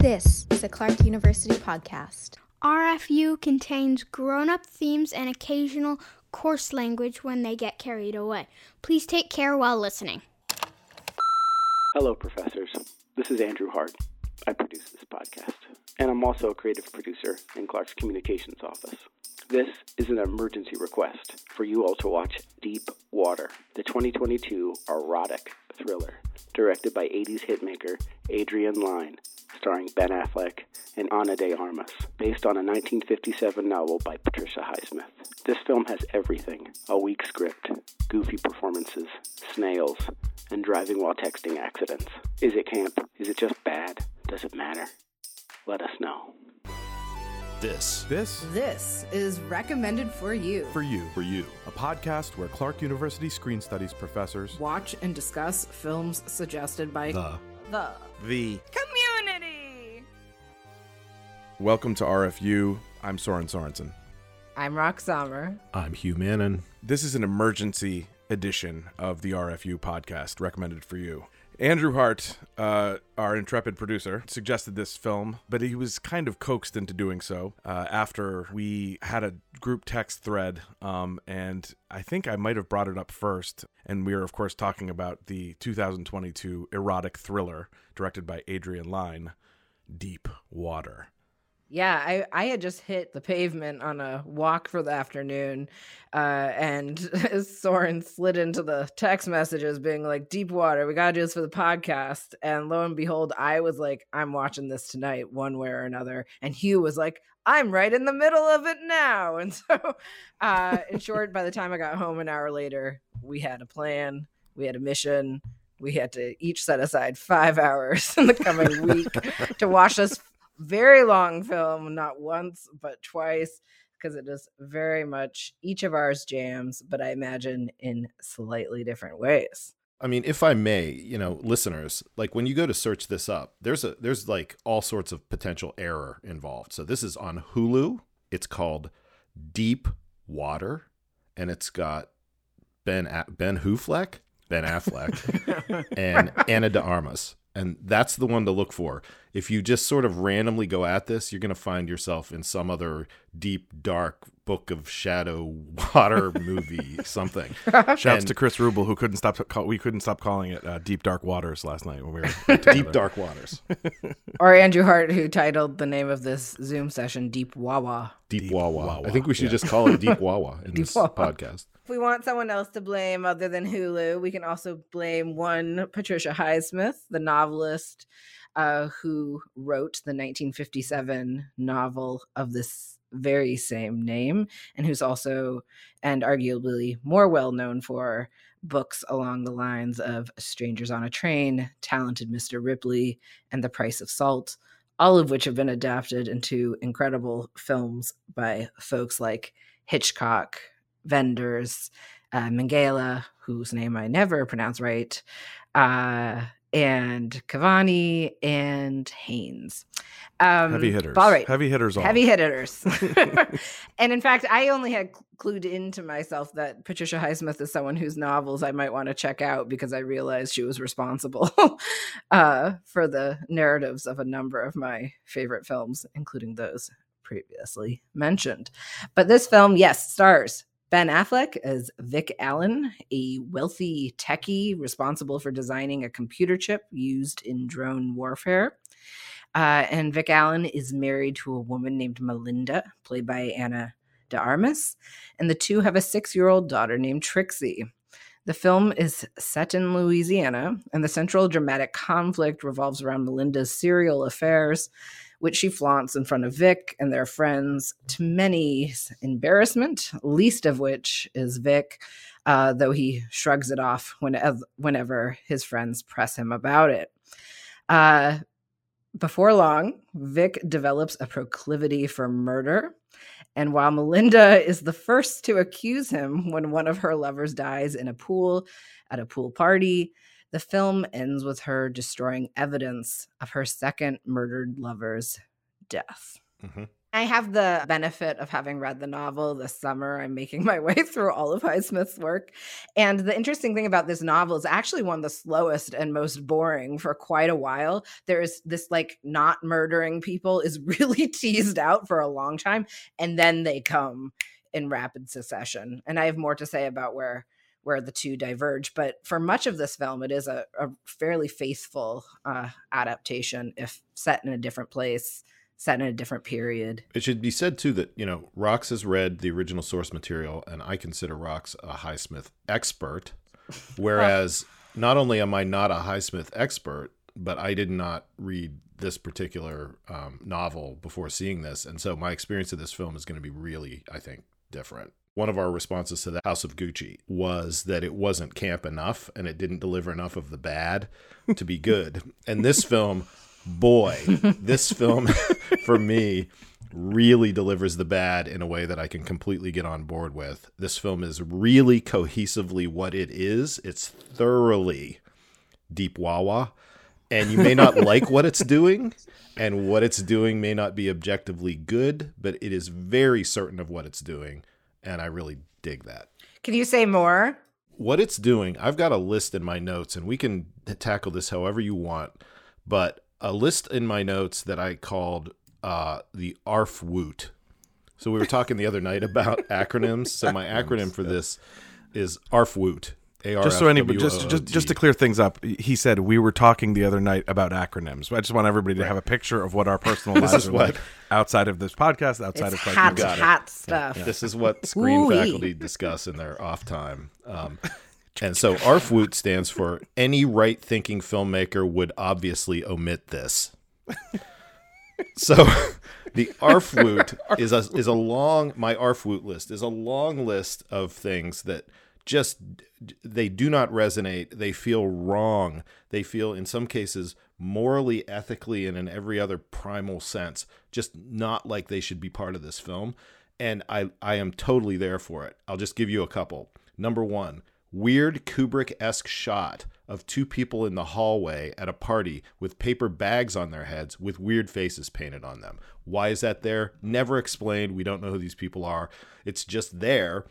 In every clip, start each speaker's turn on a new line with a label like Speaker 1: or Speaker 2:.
Speaker 1: This is a Clark University podcast.
Speaker 2: RFU contains grown up themes and occasional coarse language when they get carried away. Please take care while listening.
Speaker 3: Hello, professors. This is Andrew Hart. I produce this podcast, and I'm also a creative producer in Clark's communications office. This is an emergency request for you all to watch Deep Water, the 2022 erotic thriller directed by 80s hitmaker Adrian Lyne, starring Ben Affleck and Ana de Armas, based on a 1957 novel by Patricia Highsmith. This film has everything a weak script, goofy performances, snails, and driving while texting accidents. Is it camp? Is it just bad? Does it matter? Let us know.
Speaker 4: This
Speaker 5: This
Speaker 6: This is recommended for you.
Speaker 5: for you,
Speaker 4: for you.
Speaker 5: a podcast where Clark University Screen Studies professors
Speaker 6: Watch and discuss films suggested by
Speaker 4: The
Speaker 6: the
Speaker 5: the
Speaker 6: community.
Speaker 5: Welcome to RFU. I'm Soren Sorensen.
Speaker 6: I'm Rox Samer.
Speaker 4: I'm Hugh Manon.
Speaker 5: This is an emergency edition of the RFU podcast recommended for you. Andrew Hart, uh, our intrepid producer, suggested this film, but he was kind of coaxed into doing so uh, after we had a group text thread. Um, and I think I might have brought it up first. And we are, of course, talking about the 2022 erotic thriller directed by Adrian Lyne, Deep Water.
Speaker 6: Yeah, I, I had just hit the pavement on a walk for the afternoon, uh, and Soren slid into the text messages being like, Deep water, we gotta do this for the podcast. And lo and behold, I was like, I'm watching this tonight, one way or another. And Hugh was like, I'm right in the middle of it now. And so, uh, in short, by the time I got home an hour later, we had a plan, we had a mission. We had to each set aside five hours in the coming week to watch this very long film, not once, but twice, because it is very much each of ours jams, but I imagine in slightly different ways.
Speaker 4: I mean, if I may, you know, listeners, like when you go to search this up, there's a there's like all sorts of potential error involved. So this is on Hulu. It's called Deep Water, and it's got Ben A- Ben Hufleck, Ben Affleck, and Ana de Armas. And that's the one to look for. If you just sort of randomly go at this, you're going to find yourself in some other deep, dark book of shadow water movie, something.
Speaker 5: Shouts
Speaker 4: And-
Speaker 5: to Chris Rubel, who couldn't stop. Call, we couldn't stop calling it uh, Deep Dark Waters last night when we were
Speaker 4: Deep Dark Waters.
Speaker 6: Or Andrew Hart, who titled the name of this Zoom session Deep Wawa.
Speaker 4: Deep,
Speaker 5: Deep
Speaker 4: Wawa.
Speaker 5: Wawa,
Speaker 4: I think we should
Speaker 5: yeah.
Speaker 4: just call it Deep Wawa in
Speaker 6: Deep
Speaker 4: this
Speaker 6: Wawa.
Speaker 4: podcast.
Speaker 6: If we want someone else to blame other than Hulu, we can also blame one Patricia Highsmith, the novelist uh, who wrote the 1957 novel of this very same name, and who's also and arguably more well known for books along the lines of Strangers on a Train, Talented Mr. Ripley, and The Price of Salt, all of which have been adapted into incredible films by folks like Hitchcock, Wenders, uh, Mangala, whose name I never pronounce right, uh, and Cavani and Haynes. Um,
Speaker 5: heavy hitters.
Speaker 6: All right.
Speaker 5: heavy hitters. All.
Speaker 6: Heavy hitters. and in fact, I only had clued into myself that Patricia Highsmith is someone whose novels I might want to check out because I realized she was responsible uh, for the narratives of a number of my favorite films, including those previously mentioned. But this film, yes, stars Ben Affleck as Vic Allen, a wealthy techie responsible for designing a computer chip used in drone warfare. Uh, and Vic Allen is married to a woman named Melinda, played by Ana de Armas, and the two have a six year old daughter named Trixie. The film is set in Louisiana, and the central dramatic conflict revolves around Melinda's serial affairs, which she flaunts in front of Vic and their friends to many's embarrassment, least of which is Vic, uh, though he shrugs it off whenever, whenever his friends press him about it. Uh, before long, Vic develops a proclivity for murder. And while Melinda is the first to accuse him when one of her lovers dies in a pool at a pool party, the film ends with her destroying evidence of her second murdered lover's death.
Speaker 4: Mhm.
Speaker 6: I have the benefit of having read the novel this summer. I'm making my way through all of Highsmith's work. And the interesting thing about this novel is actually one of the slowest and most boring for quite a while. There is this like not murdering people is really teased out for a long time. And then they come in rapid succession. And I have more to say about where where the two diverge. But for much of this film, it is a, a fairly faithful uh, adaptation, if set in a different place set in a different period.
Speaker 4: It should be said too that you know Rox has read the original source material, and I consider Rox a Highsmith expert. Whereas not only am I not a Highsmith expert, but I did not read this particular um, novel before seeing this, and so my experience of this film is going to be really, I think, different. One of our responses to the House of Gucci was that it wasn't camp enough and it didn't deliver enough of the bad to be good. And this film boy, this film for me really delivers the bad in a way that I can completely get on board with. This film is really cohesively what it is. It's thoroughly deep wawa, and you may not like what it's doing, and what it's doing may not be objectively good, but it is very certain of what it's doing, and I really dig that.
Speaker 6: Can you say more?
Speaker 4: What it's doing, I've got a list in my notes, and we can tackle this however you want, but a list in my notes that I called uh, the ARF Woot. So we were talking the other night about acronyms. So my acronym for this is ARFWOOT.
Speaker 5: Just so anybody, just just just to clear things up, he said we were talking the other night about acronyms. I just want everybody to right. have a picture of what our personal lives are what, like outside of this podcast, outside
Speaker 6: it's
Speaker 5: of
Speaker 6: hat, hat stuff.
Speaker 4: Yeah. This is what screen Ooh-wee. faculty discuss in their off time. Um, and so ARFWOOT stands for any right thinking filmmaker would obviously omit this. so the ARFWOOT is a is a long my ARFWOOT list is a long list of things that just they do not resonate. They feel wrong. They feel in some cases morally, ethically, and in every other primal sense, just not like they should be part of this film. And I I am totally there for it. I'll just give you a couple. Number one, weird Kubrick esque shot of two people in the hallway at a party with paper bags on their heads with weird faces painted on them. Why is that there? Never explained. We don't know who these people are. It's just there,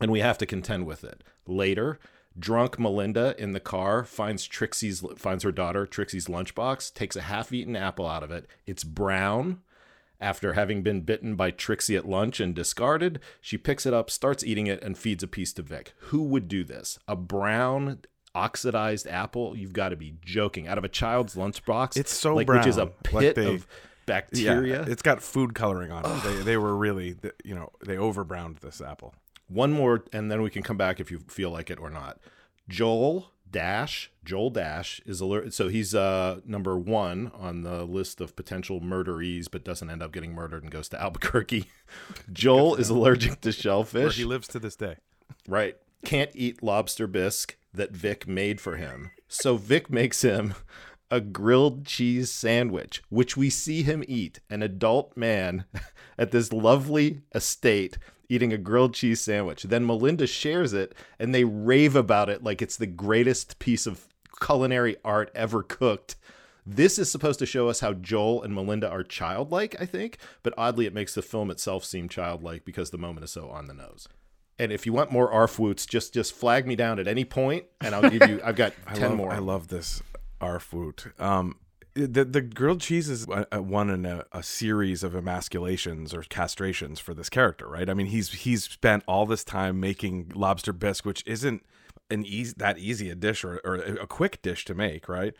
Speaker 4: and we have to contend with it. Later, drunk Melinda in the car finds Trixie's finds her daughter Trixie's lunchbox, takes a half-eaten apple out of it. It's brown after having been bitten by Trixie at lunch and discarded, she picks it up, starts eating it, and feeds a piece to Vic. Who would do this? A brown oxidized apple? You've got to be joking. Out of a child's lunchbox?
Speaker 5: It's so
Speaker 4: like,
Speaker 5: brown.
Speaker 4: Which is a pit like they, of bacteria.
Speaker 5: Yeah, it's got food coloring on it. they, they were really, you know, they overbrowned this apple.
Speaker 4: One more, and then we can come back if you feel like it or not. Joel Dash, Joel Dash is alert. So he's uh, number one on the list of potential murderees, but doesn't end up getting murdered and goes to Albuquerque. Joel is allergic to shellfish. Where
Speaker 5: he lives to this day.
Speaker 4: Right. Can't eat lobster bisque that Vic made for him. So Vic makes him a grilled cheese sandwich, which we see him eat, an adult man at this lovely estate eating a grilled cheese sandwich. Then Melinda shares it and they rave about it like it's the greatest piece of culinary art ever cooked. This is supposed to show us how Joel and Melinda are childlike, I think, but oddly it makes the film itself seem childlike because the moment is so on the nose. And if you want more ARFWOOTs, just just flag me down at any point, and I'll give you. I've got ten
Speaker 5: I love,
Speaker 4: more.
Speaker 5: I love this ARFWOOT. Um, the the grilled cheese is one in a, a, series of emasculations or castrations for this character, right? I mean, he's he's spent all this time making lobster bisque, which isn't an easy that easy a dish or, or a quick dish to make, right?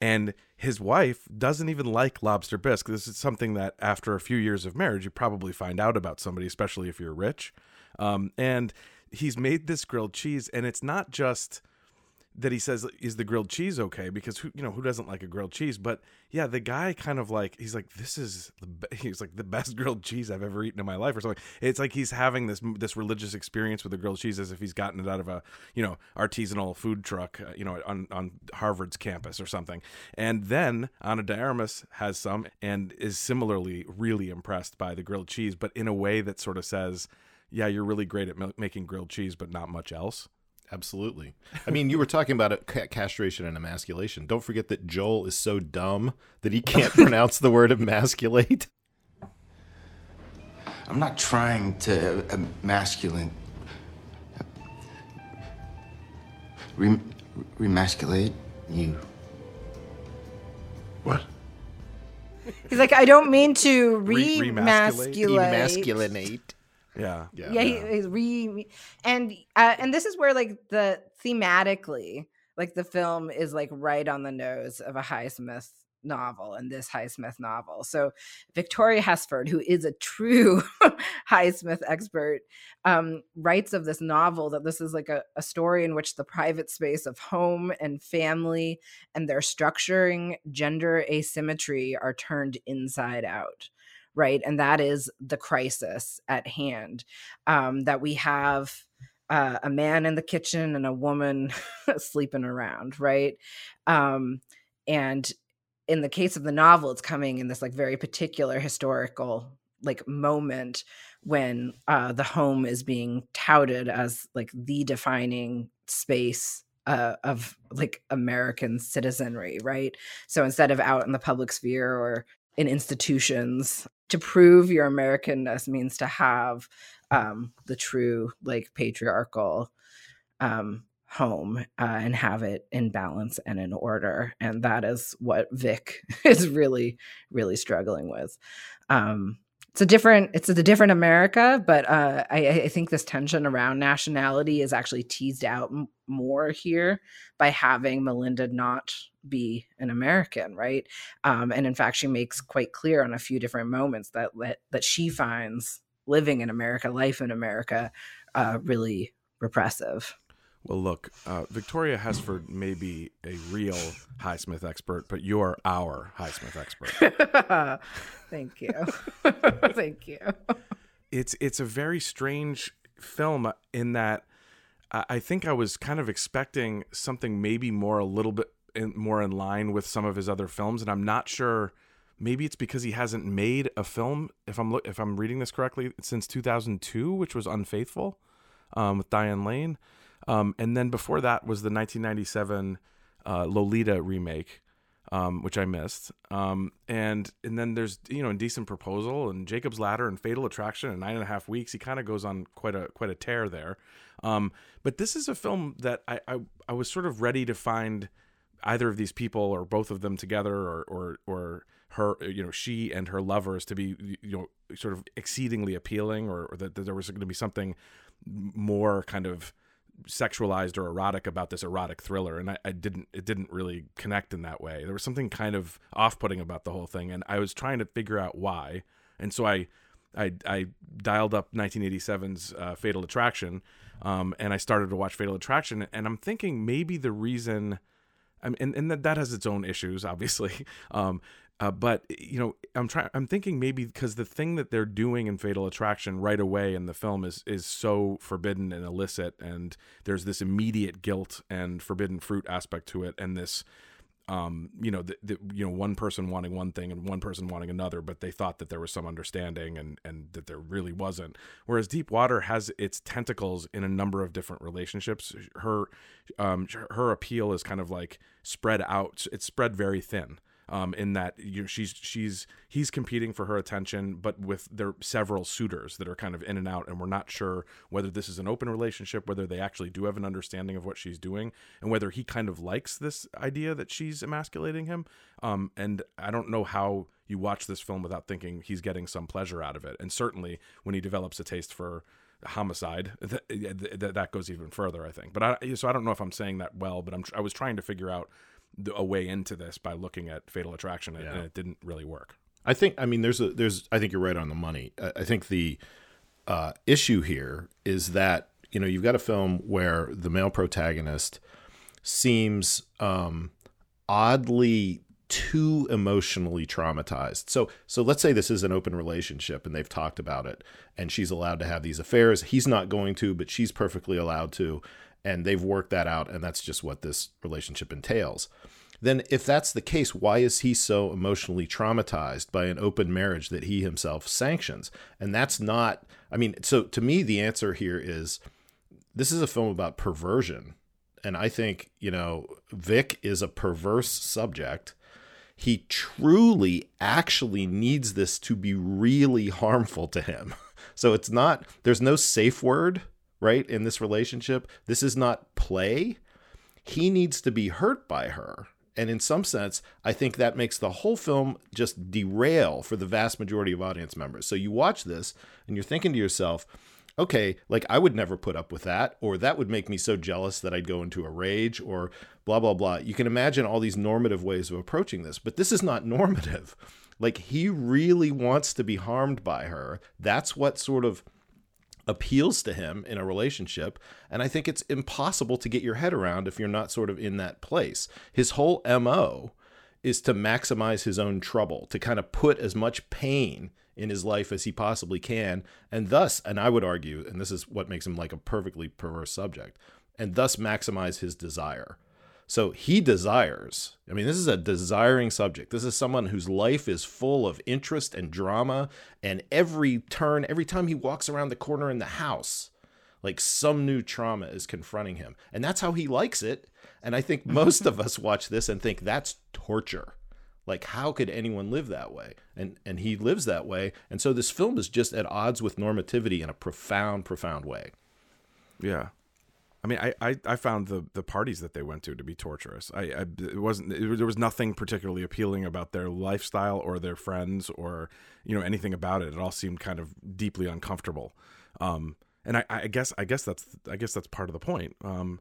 Speaker 5: And his wife doesn't even like lobster bisque. This is something that after a few years of marriage, you probably find out about somebody, especially if you're rich. Um, and he's made this grilled cheese, and it's not just that he says is the grilled cheese okay? Because who you know who doesn't like a grilled cheese? But yeah the guy kind of like he's like this is the he's like the best grilled cheese I've ever eaten in my life or something. It's like he's having this this religious experience with the grilled cheese as if he's gotten it out of a you know artisanal food truck uh, you know on on Harvard's campus or something. And then Ana de Armas has some and is similarly really impressed by the grilled cheese but in a way that sort of says yeah you're really great at making grilled cheese but not much else
Speaker 4: Absolutely. I mean, you were talking about it, castration and emasculation. Don't forget that Joel is so dumb that he can't pronounce the word emasculate.
Speaker 7: I'm not trying to masculine. Rem- remasculate you.
Speaker 5: What?
Speaker 6: He's like, I don't mean to
Speaker 5: Re- remasculate?
Speaker 6: remasculate.
Speaker 4: Emasculinate.
Speaker 5: Yeah.
Speaker 4: Yeah.
Speaker 6: yeah, he, he's re and uh, and this is where like the thematically like the film is like right on the nose of a Highsmith novel and this Highsmith novel. So Victoria Hesford, who is a true Highsmith expert, um, writes of this novel that this is like a, a story in which the private space of home and family and their structuring gender asymmetry are turned inside out right and that is the crisis at hand um, that we have uh, a man in the kitchen and a woman sleeping around right um, and in the case of the novel it's coming in this like very particular historical like moment when uh, the home is being touted as like the defining space uh, of like American citizenry, right? So instead of out in the public sphere or in institutions, to prove your Americanness means to have um, the true like patriarchal um, home uh, and have it in balance and in order, and that is what Vic is really, really struggling with. Um, it's a different it's a different america but uh, I, I think this tension around nationality is actually teased out m- more here by having melinda not be an american right? Um, and in fact she makes quite clear on a few different moments that that, that she finds living in america life in america uh, really repressive.
Speaker 5: Well, look, uh, Victoria Hesford may be a real Highsmith expert, but you're our Highsmith expert.
Speaker 6: thank you. Thank you.
Speaker 5: It's it's a very strange film in that I I think I was kind of expecting something maybe more a little bit in, more in line with some of his other films, and I'm not sure. Maybe it's because he hasn't made a film. If I'm if I'm reading this correctly, since 2002, which was Unfaithful, um, with Diane Lane, um, and then before that was the 1997 uh, Lolita remake, um, which I missed. Um, and and then there's you know Indecent Proposal and Jacob's Ladder and Fatal Attraction and Nine and a Half Weeks. He kind of goes on quite a quite a tear there. Um, but this is a film that I, I I was sort of ready to find either of these people or both of them together or or or her you know she and her lovers to be you know sort of exceedingly appealing or, or that, that there was going to be something more kind of sexualized or erotic about this erotic thriller. And I, I didn't it didn't really connect in that way. There was something kind of off-putting about the whole thing and i was trying to figure out why. And so i i, I dialed up 1987's uh, fatal attraction um, and i started to watch fatal attraction and i'm thinking maybe the reason I mean, and, and that, that has its own issues obviously um, uh, but you know, I'm trying. I'm thinking maybe because the thing that they're doing in Fatal Attraction right away in the film is is so forbidden and illicit, and there's this immediate guilt and forbidden fruit aspect to it, and this, um, you know, the, the you know one person wanting one thing and one person wanting another, but they thought that there was some understanding, and and that there really wasn't. Whereas Deep Water has its tentacles in a number of different relationships. Her, um, her appeal is kind of like spread out. It's spread very thin um, in that you she's she's he's competing for her attention, but with there several suitors that are kind of in and out, and we're not sure whether this is an open relationship, whether they actually do have an understanding of what she's doing, and whether he kind of likes this idea that she's emasculating him. Um, and I don't know how you watch this film without thinking he's getting some pleasure out of it, and certainly when he develops a taste for homicide that, that, that goes even further i think but i so i don't know if i'm saying that well but i'm i was trying to figure out a way into this by looking at Fatal Attraction, and,
Speaker 4: Yeah.
Speaker 5: it didn't really work.
Speaker 4: I think I mean there's a there's I think you're right on the money. I, I think the uh, issue here is that you know you've got a film where the male protagonist seems um, oddly too emotionally traumatized. So so let's say this is an open relationship and they've talked about it and she's allowed to have these affairs. He's not going to, but she's perfectly allowed to and they've worked that out and that's just what this relationship entails. Then if that's the case, why is he so emotionally traumatized by an open marriage that he himself sanctions? And that's not I mean, so to me the answer here is this is a film about perversion. And I think, you know, Vic is a perverse subject. He truly actually needs this to be really harmful to him. So it's not, there's no safe word, right, in this relationship. This is not play. He needs to be hurt by her. And in some sense, I think that makes the whole film just derail for the vast majority of audience members. So you watch this and you're thinking to yourself, okay, like I would never put up with that, or that would make me so jealous that I'd go into a rage, or blah, blah, blah. You can imagine all these normative ways of approaching this, but this is not normative. Like he really wants to be harmed by her. That's what sort of appeals to him in a relationship. And I think it's impossible to get your head around if you're not sort of in that place. His whole MO is to maximize his own trouble, to kind of put as much pain in his life as he possibly can. And thus, and I would argue, and this is what makes him like a perfectly perverse subject, and thus maximize his desire. So he desires. I mean, this is a desiring subject. This is someone whose life is full of interest and drama. And every turn, every time he walks around the corner in the house, like some new trauma is confronting him. And that's how he likes it. And I think most of us watch this and think that's torture. Like, how could anyone live that way? And and he lives that way. And so this film is just at odds with normativity in a profound, profound way.
Speaker 5: Yeah. I mean, I, I, I found the, the parties that they went to to be torturous. I, I it wasn't it, there was nothing particularly appealing about their lifestyle or their friends or you know anything about it. It all seemed kind of deeply uncomfortable. Um, and I, I guess I guess that's I guess that's part of the point. Um,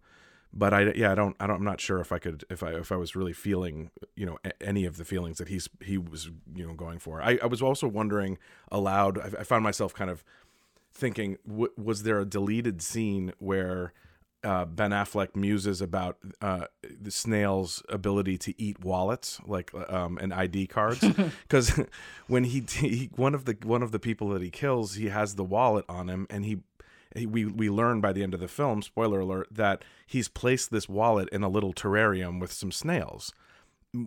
Speaker 5: but I yeah I don't I don't I'm not sure if I could if I if I was really feeling you know any of the feelings that he's he was you know going for. I, I was also wondering aloud. I, I found myself kind of thinking, w- was there a deleted scene where uh, Ben Affleck muses about uh, the snail's ability to eat wallets, like um, and ID cards, because when he, he one of the one of the people that he kills, he has the wallet on him, and he, he we we learn by the end of the film, spoiler alert, that he's placed this wallet in a little terrarium with some snails.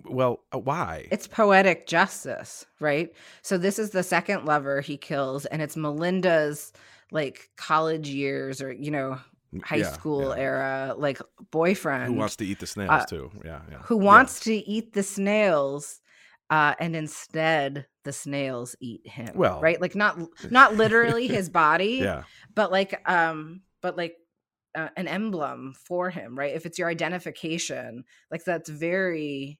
Speaker 5: Well, uh, why?
Speaker 6: It's poetic justice, right? So this is the second lover he kills, and it's Melinda's like college years or you know high
Speaker 5: Yeah,
Speaker 6: school
Speaker 5: yeah.
Speaker 6: era like boyfriend
Speaker 5: Who wants to eat the snails
Speaker 6: uh,
Speaker 5: too? Yeah, yeah.
Speaker 6: who wants to eat the snails uh and instead the snails eat him
Speaker 5: Well-
Speaker 6: right like not not literally his body
Speaker 5: Yeah,
Speaker 6: but like um but like uh, an emblem for him right if it's your identification like that's very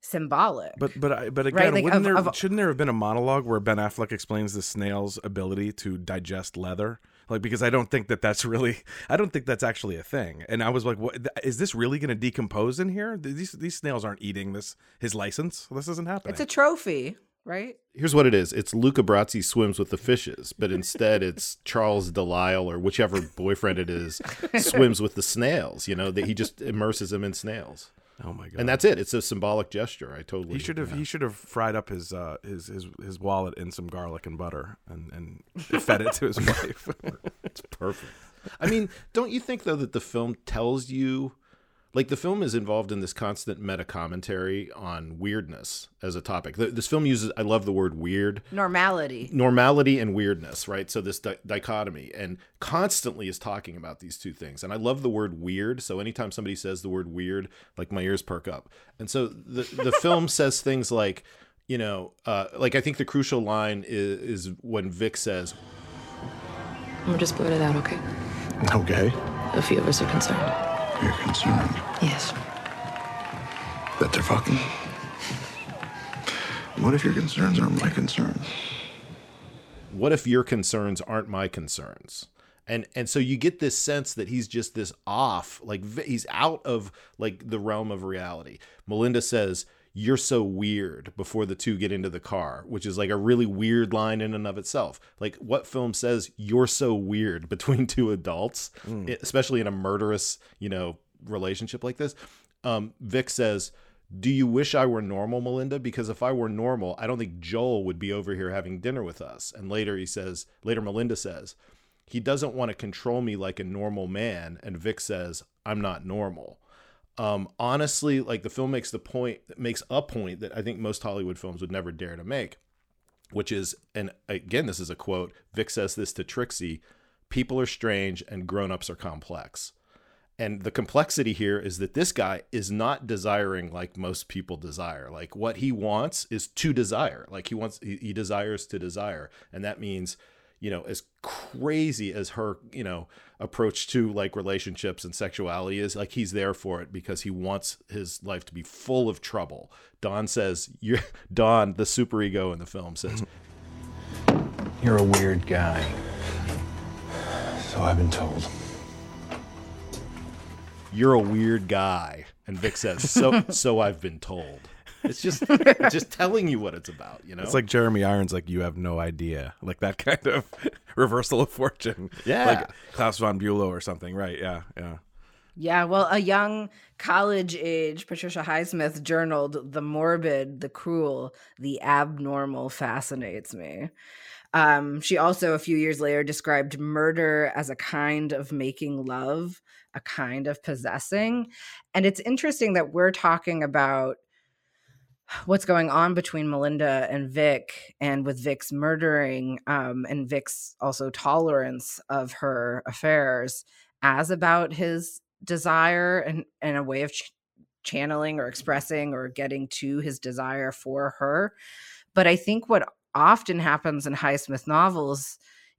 Speaker 6: symbolic
Speaker 5: But but I, but
Speaker 6: Right,
Speaker 5: again,
Speaker 6: like,
Speaker 5: wouldn't
Speaker 6: of-
Speaker 5: there
Speaker 6: of-
Speaker 5: shouldn't there have been a monologue where Ben Affleck explains the snail's ability to digest leather? Like because I don't think that that's really I don't think that's actually a thing. And I was like, what is this really going to decompose in here? These these snails aren't eating this his license. This isn't happening.
Speaker 6: it's a trophy right
Speaker 4: Here's what it is. It's Luca Brasi swims with the fishes, but instead it's Charles Delisle or whichever boyfriend it is swims with the snails. You know that he just immerses him in snails,
Speaker 5: oh my god.
Speaker 4: and that's it. It's a symbolic gesture. I totally.
Speaker 5: he should have he should have fried up his uh his his his wallet in some garlic and butter and and fed it to his wife.
Speaker 4: It's perfect. I mean, don't you think though that the film tells you, like the film is involved in this constant meta commentary on weirdness as a topic. Th- This film uses, I love the word weird,
Speaker 6: normality
Speaker 4: normality and weirdness, right? So this di- dichotomy, and constantly is talking about these two things. And I love the word weird. So anytime somebody says the word weird, like my ears perk up. And so the the film says things like, you know, uh, like I think the crucial line is, is when Vic says,
Speaker 8: We'll just blurt it out, okay?
Speaker 7: Okay.
Speaker 8: A few of us are concerned.
Speaker 7: You're concerned
Speaker 8: Yes.
Speaker 7: that they're fucking. What if your concerns aren't my concerns?
Speaker 4: what if your concerns aren't my concerns and and so you get this sense that he's just this off like he's out of like the realm of reality melinda says you're so weird before the two get into the car which is like a really weird line in and of itself like what film says you're so weird between two adults e- especially in a murderous you know relationship like this um vic says do you wish I were normal, Melinda? Because if I were normal, I don't think Joel would be over here having dinner with us. And later he says, later Melinda says, he doesn't want to control me like a normal man. And Vic says, I'm not normal. Um, honestly, like the film makes the point, makes a point that I think most Hollywood films would never dare to make, which is, and again, this is a quote. Vic says this to Trixie people are strange and grown ups are complex. And the complexity here is that this guy is not desiring like most people desire. Like what he wants is to desire. Like he wants, he, he desires to desire. And that means, you know, as crazy as her, you know, approach to like relationships and sexuality is, like he's there for it because he wants his life to be full of trouble. Don says, "You're Don, the superego in the film says,
Speaker 9: You're a weird guy.
Speaker 7: So I've been told.
Speaker 4: "You're a weird guy," and Vic says, "So, so I've been told." It's just, it's just telling you what it's about, you know.
Speaker 5: It's like Jeremy Irons, like you have no idea, like that kind of reversal of fortune.
Speaker 4: Yeah.
Speaker 5: like Klaus von Bülow or something, right? Yeah, yeah.
Speaker 6: Yeah, well, a young college age Patricia Highsmith journaled the morbid, the cruel, the abnormal fascinates me. Um, she also, a few years later, described murder as a kind of making love, a kind of possessing. And it's interesting that we're talking about what's going on between Melinda and Vic, and with Vic's murdering, um, and Vic's also tolerance of her affairs as about his desire and, and a way of ch- channeling or expressing or getting to his desire for her. But I think what often happens in Highsmith novels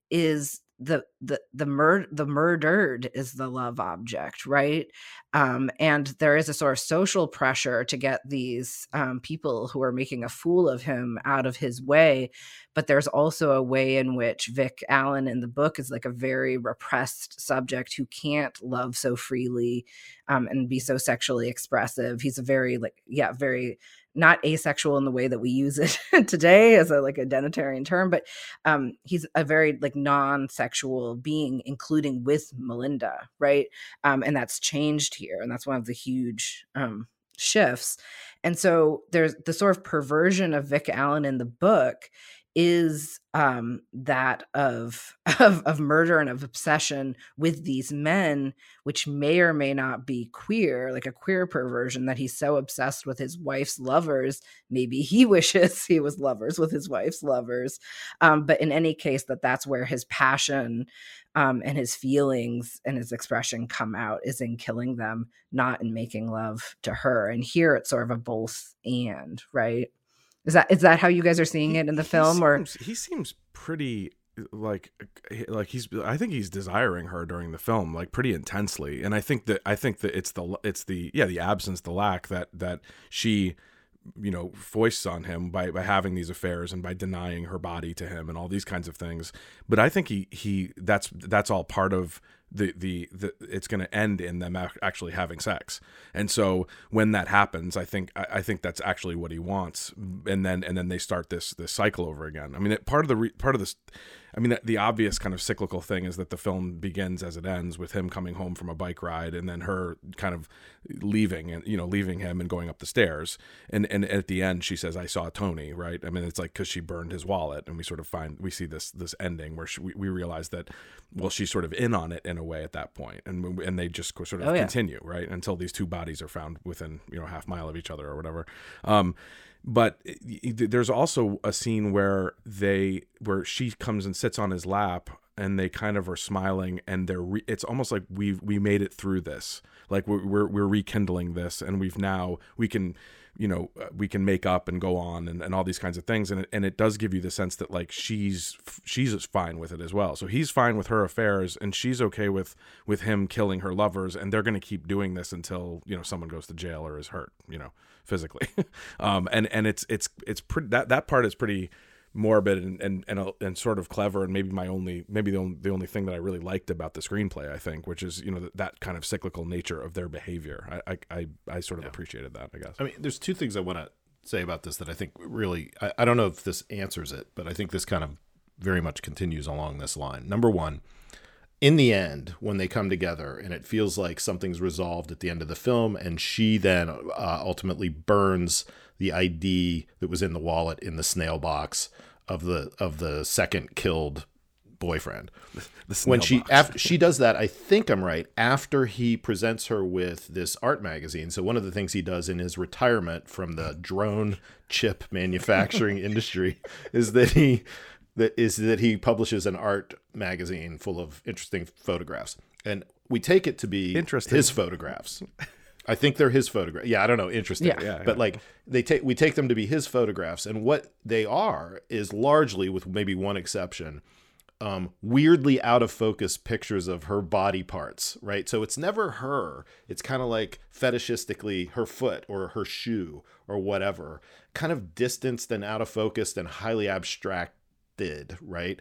Speaker 6: is the the the mur- the murdered is the love object right? Um and there is a sort of social pressure to get these um people who are making a fool of him out of his way but there's also a way in which Vic Allen in the book is like a very repressed subject who can't love so freely um and be so sexually expressive. He's a very like yeah very not asexual in the way that we use it today as a like a denatarian term but um he's a very like non-sexual being including with melinda right? Um and that's changed here and that's one of the huge um shifts. And so there's the sort of perversion of vic allen in the book is um that of, of of murder and of obsession with these men which may or may not be queer like a queer perversion that he's so obsessed with his wife's lovers maybe he wishes he was lovers with his wife's lovers um but in any case that that's where his passion um and his feelings and his expression come out is in killing them not in making love to her and here it's sort of a both and right is that is that how you guys are seeing it in the
Speaker 5: He
Speaker 6: film or?
Speaker 5: he seems pretty like like he's I think he's desiring her during the film like pretty intensely. And I think that I think that it's the it's the yeah the absence the lack that that she you know foists on him by by having these affairs and by denying her body to him and all these kinds of things. But I think he he that's that's all part of the the, the it's going to end in them actually having sex. And so when that happens i think I, I think that's actually what he wants. And then and then they start this this cycle over again. I mean it, part of the re, part of this i mean the, the obvious kind of cyclical thing is that the film begins as it ends with him coming home from a bike ride and then her kind of leaving and you know leaving him and going up the stairs. And and at the end she says i saw tony right? I mean it's like because she burned his wallet and we sort of find we see this this ending where she, we, we realize that well she's sort of in on it in a way at that point and and they just sort of
Speaker 6: Oh, yeah.
Speaker 5: continue right? Until these two bodies are found within you know half mile of each other or whatever. Um but there's also a scene where they where she comes and sits on his lap and they kind of are smiling and they're re- it's almost like we've we made it through this. Like we're we're rekindling this and we've now we can you know uh, we can make up and go on and, and all these kinds of things. And it, and it does give you the sense that like she's she's fine with it as well. So he's fine with her affairs and she's okay with with him killing her lovers and they're going to keep doing this until you know someone goes to jail or is hurt you know physically. Um and and it's it's it's pretty that that part is pretty morbid and and and, uh, and sort of clever and maybe my only maybe the only, the only thing that I really liked about the screenplay I think which is you know that, that kind of cyclical nature of their behavior. I I I, I sort of appreciated that I guess.
Speaker 4: I mean, there's two things I want to say about this that I think really, I, I don't know if this answers it, but I think this kind of very much continues along this line. Number one, in the end, when they come together and it feels like something's resolved at the end of the film, and she then uh, ultimately burns the ID that was in the wallet in the snail box of the of the second killed boyfriend. when she
Speaker 5: box.
Speaker 4: after she does that, I think I'm right. After he presents her with this art magazine, so one of the things he does in his retirement from the drone chip manufacturing industry is that he that is that he publishes an art magazine full of interesting photographs, and we take it to be
Speaker 5: Interesting.
Speaker 4: his photographs. I think they're his photographs. Yeah, I don't know. Interesting.
Speaker 6: Yeah.
Speaker 5: Yeah,
Speaker 4: but
Speaker 5: yeah.
Speaker 4: like they take we take them to be his photographs, and what they are is largely, with maybe one exception, um, weirdly out of focus pictures of her body parts, right? So it's never her. It's kind of like fetishistically her foot or her shoe or whatever, kind of distanced and out of focus and highly abstracted, right?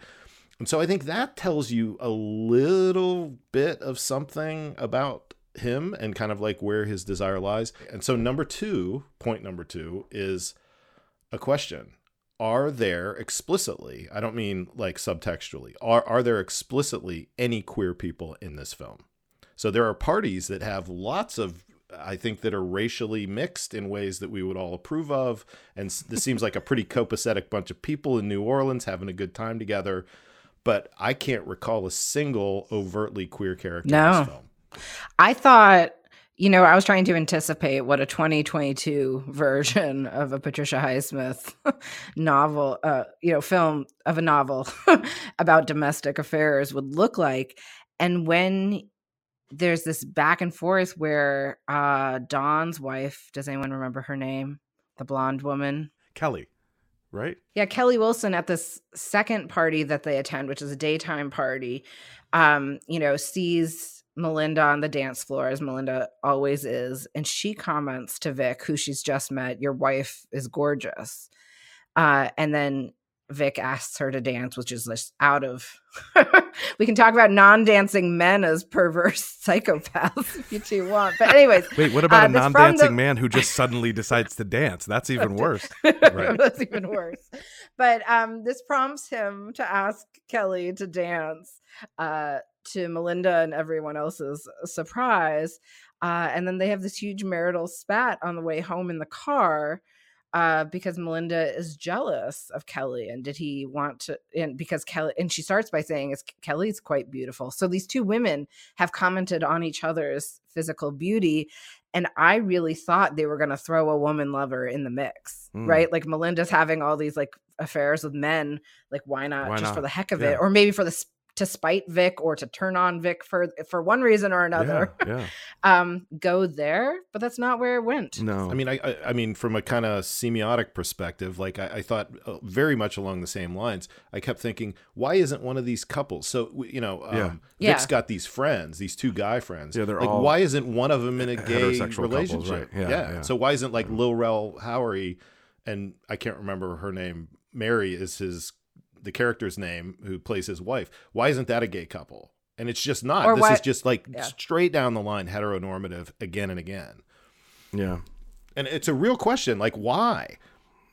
Speaker 4: And so I think that tells you a little bit of something about him and kind of like where his desire lies. And so, number two, point number two, is a question. Are there explicitly, I don't mean like subtextually, are, are there explicitly any queer people in this film? So there are parties that have lots of, I think, that are racially mixed in ways that we would all approve of. And this seems like a pretty copacetic bunch of people in New Orleans having a good time together. But I can't recall a single overtly queer character
Speaker 6: No.
Speaker 4: in this film.
Speaker 6: I thought, you know, I was trying to anticipate what a 2022 version of a Patricia Highsmith novel, uh, you know, film of a novel about domestic affairs would look like. And when there's this back and forth where uh Don's wife, does anyone remember her name? The blonde woman?
Speaker 5: Kelly, right?
Speaker 6: Yeah, Kelly Wilson at this second party that they attend, which is a daytime party, um, you know, sees Melinda on the dance floor as Melinda always is, and she comments to Vic, who she's just met, "Your wife is gorgeous," uh, and then Vic asks her to dance, which is just out of. we can talk about non-dancing men as perverse psychopaths if you two want, but anyways,
Speaker 5: Wait, what about
Speaker 6: uh,
Speaker 5: a non-dancing
Speaker 6: the-
Speaker 5: man who just suddenly decides to dance? That's even worse.
Speaker 4: Right.
Speaker 6: That's even worse. But um, this prompts him to ask Kelly to dance uh, to Melinda and everyone else's surprise. Uh, and then they have this huge marital spat on the way home in the car. Uh, because Melinda is jealous of Kelly, and did he want to? And because Kelly, and she starts by saying, "Is Kelly's quite beautiful." So these two women have commented on each other's physical beauty, and I really thought they were going to throw a woman lover in the mix,
Speaker 5: Mm.
Speaker 6: right? Like Melinda's having all these like affairs with men. Like, why not
Speaker 5: Why
Speaker 6: just for the heck of
Speaker 5: Yeah.
Speaker 6: it, or maybe for the to spite Vic or to turn on Vic for for one reason or another.
Speaker 5: Yeah,
Speaker 6: um, go there, but that's not where it went.
Speaker 5: No.
Speaker 4: I mean, I, I, I mean, from a kind of semiotic perspective, like I, I thought uh, very much along the same lines. I kept thinking, why isn't one of these couples? So you know, um,
Speaker 5: Yeah.
Speaker 6: Yeah.
Speaker 4: Vic's got these friends, these two guy friends.
Speaker 5: Yeah, they're
Speaker 4: like,
Speaker 5: all
Speaker 4: why isn't one of them in a gay
Speaker 5: heterosexual couples,
Speaker 4: relationship?
Speaker 5: right. Yeah, yeah.
Speaker 4: So why isn't like Lil Rel Howery, and I can't remember her name. Mary is his the character's name who plays his wife. Why isn't that a gay couple? And it's just not.
Speaker 6: Or
Speaker 4: this
Speaker 6: why-
Speaker 4: is just like
Speaker 6: Yeah.
Speaker 4: straight down the line heteronormative again and again.
Speaker 5: yeah,
Speaker 4: And it's a real question, like why?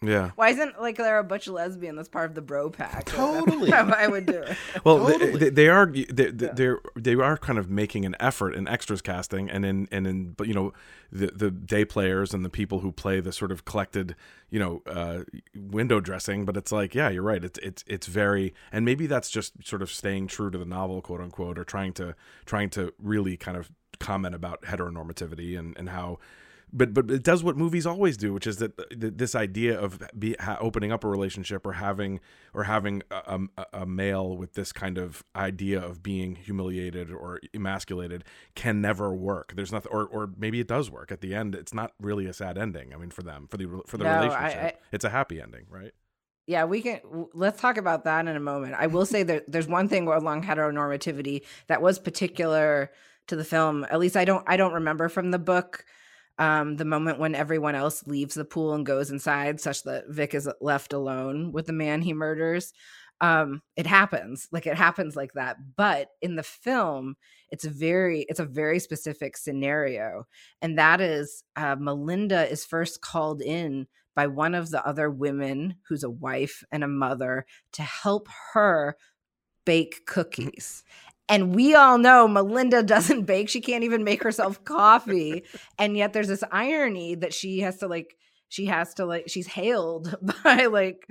Speaker 5: Yeah.
Speaker 6: Why isn't like there a butch lesbian that's part of the bro pack?
Speaker 4: Totally.
Speaker 6: I would do it.
Speaker 5: Well, they-
Speaker 4: Totally.
Speaker 5: they, they are they, they, they're they are kind of making an effort in extras casting and in and in but you know the the day players and the people who play the sort of collected you know uh, window dressing. But it's like yeah, you're right. It's it's it's very and maybe that's just sort of staying true to the novel, quote unquote, or trying to trying to really kind of comment about heteronormativity and and how but but it does what movies always do, which is that uh, th- this idea of be, ha, opening up a relationship or having or having a, a, a male with this kind of idea of being humiliated or emasculated can never work. There's nothing, or or maybe it does work at the end. It's not really a sad ending. I mean, for them, for the for the
Speaker 6: No,
Speaker 5: relationship,
Speaker 6: I-
Speaker 5: it's a happy ending, right?
Speaker 6: Yeah, we can. Let's talk about that in a moment. I will say that there's one thing along heteronormativity that was particular to the film. At least I don't. I don't remember from the book. Um, the moment when everyone else leaves the pool and goes inside, such that Vic is left alone with the man he murders. Um, it happens, like it happens like that. But in the film, it's very, it's a very specific scenario, and that is uh, Melinda is first called in by one of the other women who's a wife and a mother to help her bake cookies. And we all know Melinda doesn't bake. She can't even make herself coffee. and yet there's this irony that she has to like, she has to like, she's hailed by like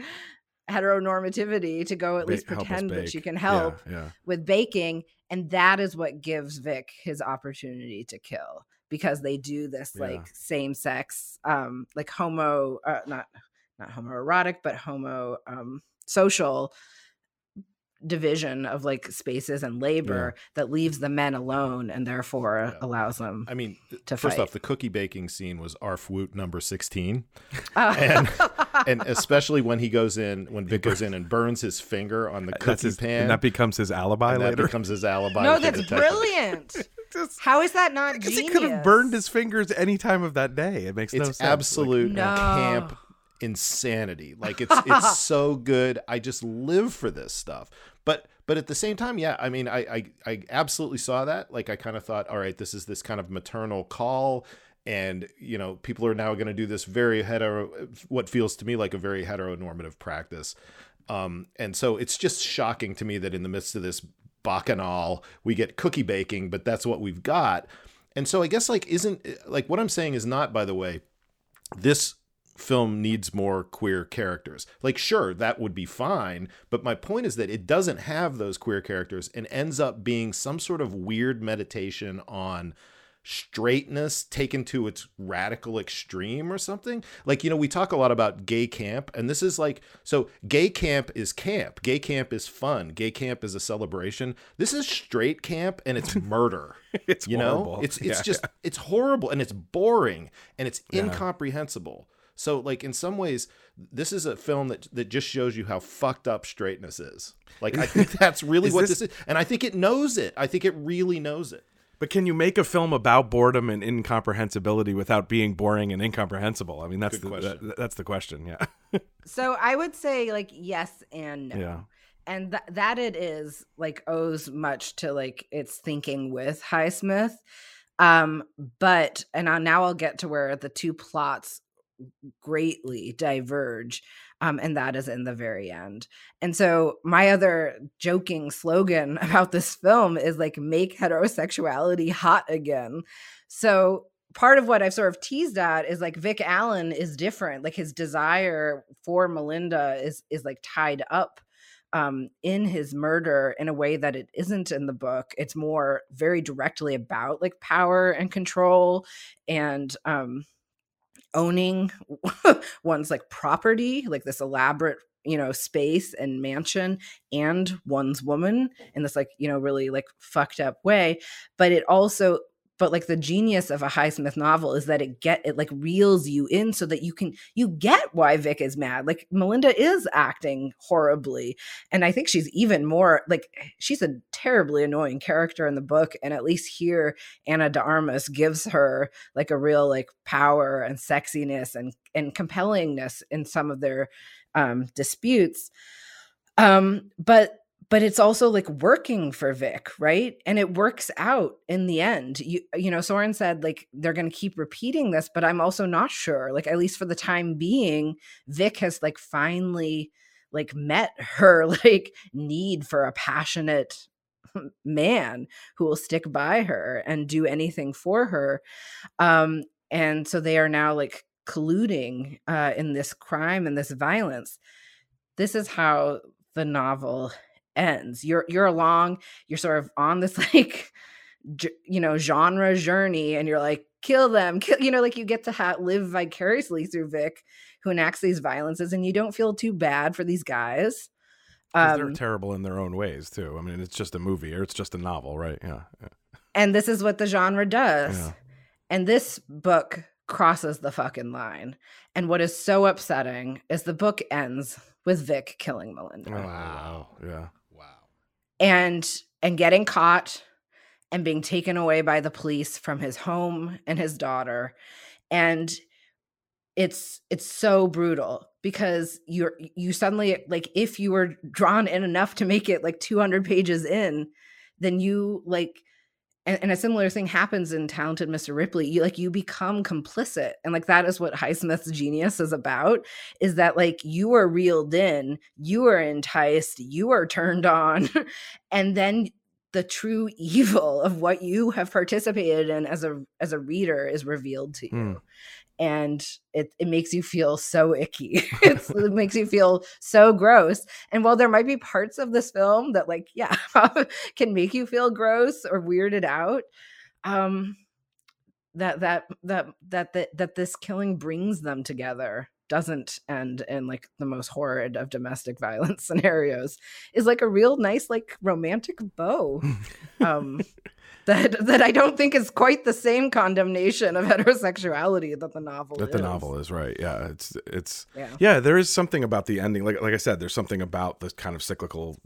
Speaker 6: heteronormativity to go at
Speaker 5: Ba-
Speaker 6: least pretend that she can
Speaker 5: Yeah,
Speaker 6: help
Speaker 5: Yeah,
Speaker 6: with baking. And that is what gives Vic his opportunity to kill because they do this
Speaker 5: Yeah.
Speaker 6: like same sex, um, like homo, uh, not not homoerotic, but homo um, social division of like spaces and labor that leaves the men alone and therefore
Speaker 4: Yeah.
Speaker 6: allows them
Speaker 4: I mean,
Speaker 6: to
Speaker 4: first
Speaker 6: fight.
Speaker 4: off, the cookie baking scene was Arf Woot number 16.
Speaker 6: Uh,
Speaker 4: and and especially when he goes in when Vic goes in and burns his finger on the cookie
Speaker 5: his,
Speaker 4: pan
Speaker 5: and that becomes his alibi
Speaker 4: and that becomes his alibi
Speaker 6: no that's
Speaker 4: detective.
Speaker 6: brilliant how is that not
Speaker 5: Because
Speaker 6: genius
Speaker 5: he could have burned his fingers any time of that day. It makes no
Speaker 4: it's
Speaker 5: sense. Like,
Speaker 4: absolute
Speaker 6: No.
Speaker 4: camp insanity like it's it's so good i just live for this stuff but but at the same time yeah i mean i i, I absolutely saw that. Like i kind of thought all right this is this kind of maternal call and you know people are now going to do this very hetero what feels to me like a very heteronormative practice. Um and so it's just shocking to me that in the midst of this bacchanal we get cookie baking but that's what we've got. And so i guess like isn't like what i'm saying is not by the way this film needs more queer characters. Like, sure, that would be fine, but my point is that it doesn't have those queer characters and ends up being some sort of weird meditation on straightness taken to its radical extreme or something. Like, you know, we talk a lot about gay camp, and this is like, so gay camp is camp, gay camp is fun, gay camp is a celebration. This is straight camp and it's murder.
Speaker 5: It's
Speaker 4: you know, it's it's
Speaker 5: Yeah,
Speaker 4: just it's horrible and it's boring and it's incomprehensible. So like in some ways, this is a film that that just shows you how fucked up straightness is. Like I think that's really what
Speaker 5: this-
Speaker 4: this, is, and I think it knows it. I think it really knows it.
Speaker 5: But can you make a film about boredom and incomprehensibility without being boring and incomprehensible? I mean, that's
Speaker 4: Good
Speaker 5: the
Speaker 4: question.
Speaker 5: that- that's the question. Yeah.
Speaker 6: so i would say like yes and no
Speaker 5: Yeah.
Speaker 6: and th- that it is like owes much to like its thinking with highsmith um but and I, now i'll get to where the two plots greatly diverge um and that is in the very end and so my other joking slogan about this film is like make heterosexuality hot again so part of what I've sort of teased at is like Vic Allen is different. Like his desire for Melinda is is like tied up um in his murder in a way that it isn't in the book. It's more very directly about like power and control and um owning one's like property, like this elaborate you know space and mansion and one's woman in this like you know really like fucked up way but it also but like the genius of a highsmith novel is that it get it like reels you in so that you can you get why vic is mad. Like melinda is acting horribly and i think she's even more like she's a terribly annoying character in the book and at least here ana de armas gives her like a real like power and sexiness and and compellingness in some of their um disputes. Um but but it's also like working for Vic, right? And it works out in the end. You you know, Soren said like they're going to keep repeating this, but I'm also not sure. Like at least for the time being, Vic has like finally like met her like need for a passionate man who will stick by her and do anything for her. Um and so they are now like colluding uh in this crime and this violence. This is how the novel ends. You're you're along, you're sort of on this like j- you know genre journey and you're like kill them, kill you know like you get to ha- live vicariously through Vic who enacts these violences and you don't feel too bad for these guys.
Speaker 5: 'Cause they're
Speaker 6: Um,
Speaker 5: terrible in their own ways too. I mean, it's just a movie or it's just a novel, right? Yeah. yeah.
Speaker 6: and this is what the genre does.
Speaker 5: Yeah.
Speaker 6: And this book crosses the fucking line. And what is so upsetting is the book ends with Vic killing Melinda.
Speaker 5: Wow. Yeah.
Speaker 6: And and getting caught and being taken away by the police from his home and his daughter. And it's it's so brutal because you're you suddenly like if you were drawn in enough to make it like 200 pages in then you like and, and a similar thing happens in talented mr ripley you like you become complicit and like that is what highsmith's genius is about is that like you are reeled in you are enticed you are turned on and then the true evil of what you have participated in as a as a reader is revealed to you
Speaker 5: Hmm.
Speaker 6: And it, it makes you feel so icky. It makes you feel so gross and while there might be parts of this film that like yeah can make you feel gross or weirded out um that that that that that, that this killing brings them together doesn't end in like the most horrid of domestic violence scenarios is like a real nice like romantic bow um that that I don't think is quite the same condemnation of heterosexuality that the novel
Speaker 5: that
Speaker 6: is.
Speaker 5: the novel is right yeah it's it's
Speaker 6: Yeah.
Speaker 5: yeah there is something about the ending like like i said there's something about the kind of cyclical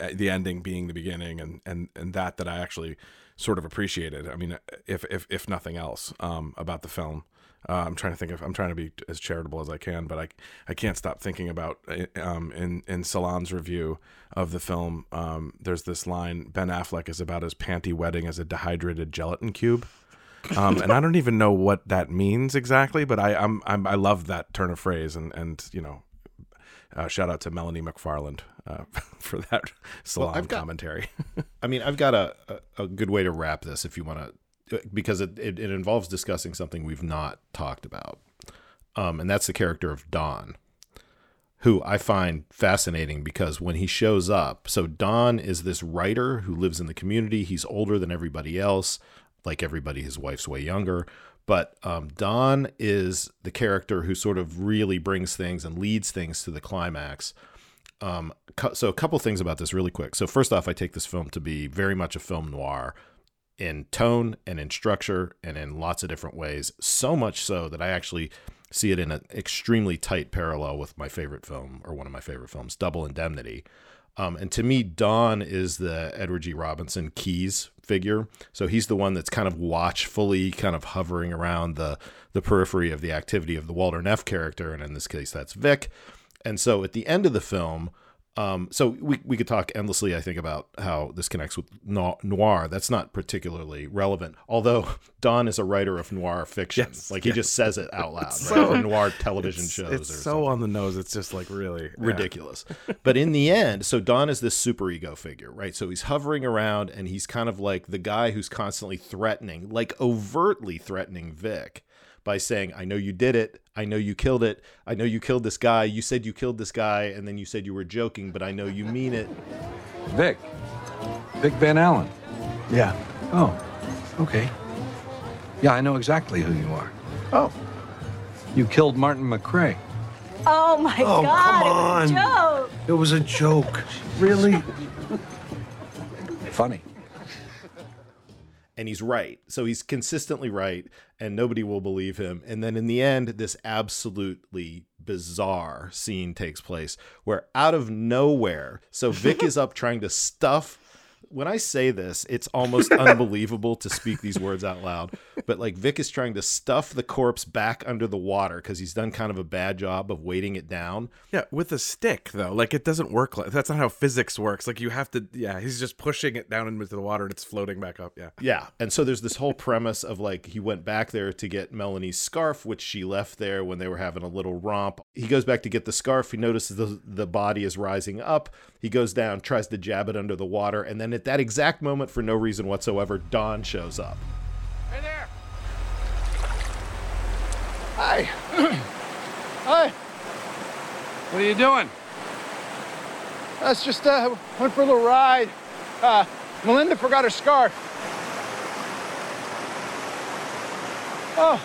Speaker 5: uh, the ending being the beginning and and and that that i actually sort of appreciated i mean if if if nothing else um about the film uh, I'm trying to think of. I'm trying to be as charitable as I can, but I I can't stop thinking about uh, um, in in Salon's review of the film. Um, there's this line: Ben Affleck is about as panty wetting as a dehydrated gelatin cube. um, and I don't even know what that means exactly, but I I'm, I'm I love that turn of phrase, and and you know, uh, shout out to Melanie McFarland uh, for that salon
Speaker 4: I've got-
Speaker 5: commentary.
Speaker 4: I mean, I've got a, a, a good way to wrap this if you want to, because it, it, it involves discussing something we've not talked about. Um, and that's the character of Don, who I find fascinating because when he shows up, so Don is this writer who lives in the community. He's older than everybody else, like everybody, his wife's way younger. But um, Don is the character who sort of really brings things and leads things to the climax. Um, so a couple things about this really quick. So first off, I take this film to be very much a film noir in tone and in structure and in lots of different ways. So much so that I actually see it in an extremely tight parallel with my favorite film or one of my favorite films, Double Indemnity. Um, and to me, Don is the Edward G. Robinson Keys figure. So he's the one that's kind of watchfully, kind of hovering around the the periphery of the activity of the Walter Neff character, and in this case, that's Vic. And so at the end of the film, um, so we, we could talk endlessly, I think, about how this connects with noir. That's not particularly relevant, although Don is a writer of noir fiction.
Speaker 5: Yes,
Speaker 4: like he
Speaker 5: yes.
Speaker 4: just says it out loud, right?
Speaker 5: so-
Speaker 4: noir television
Speaker 5: it's,
Speaker 4: shows.
Speaker 5: It's
Speaker 4: or
Speaker 5: so on the nose. It's just like really yeah.
Speaker 4: ridiculous. but in the end, so Don is this superego figure, right? So he's hovering around and he's kind of like the guy who's constantly threatening, like overtly threatening Vic by saying, I know you did it. I know you killed it. I know you killed this guy. You said you killed this guy and then you said you were joking, but I know you mean it.
Speaker 9: Vic. Vic Van Allen.
Speaker 7: Yeah.
Speaker 9: Oh, okay. Yeah, I know exactly who you are.
Speaker 7: Oh.
Speaker 9: You killed Martin McRae.
Speaker 10: Oh my
Speaker 7: Oh,
Speaker 10: god,
Speaker 7: come
Speaker 10: it was a joke.
Speaker 7: It was a joke. Really?
Speaker 9: Funny.
Speaker 4: And he's right. So he's consistently right, and nobody will believe him. And then in the end, this absolutely bizarre scene takes place where out of nowhere, so Vic is up trying to stuff. When I say this, it's almost unbelievable to speak these words out loud. But like Vic is trying to stuff the corpse back under the water because he's done kind of a bad job of weighting it down.
Speaker 5: Yeah, with a stick though. Like it doesn't work like that's not how physics works. Like you have to yeah, he's just pushing it down into the water and it's floating back up. Yeah.
Speaker 4: Yeah. And so there's this whole premise of like he went back there to get Melanie's scarf, which she left there when they were having a little romp. He goes back to get the scarf. He notices the, the body is rising up. He goes down, tries to jab it under the water. And then at that exact moment, for no reason whatsoever, Don shows up.
Speaker 7: Hey there. Hi. Hi.
Speaker 9: What are you doing?
Speaker 7: That's just uh went for a little ride. Uh Melinda forgot her scarf. Oh,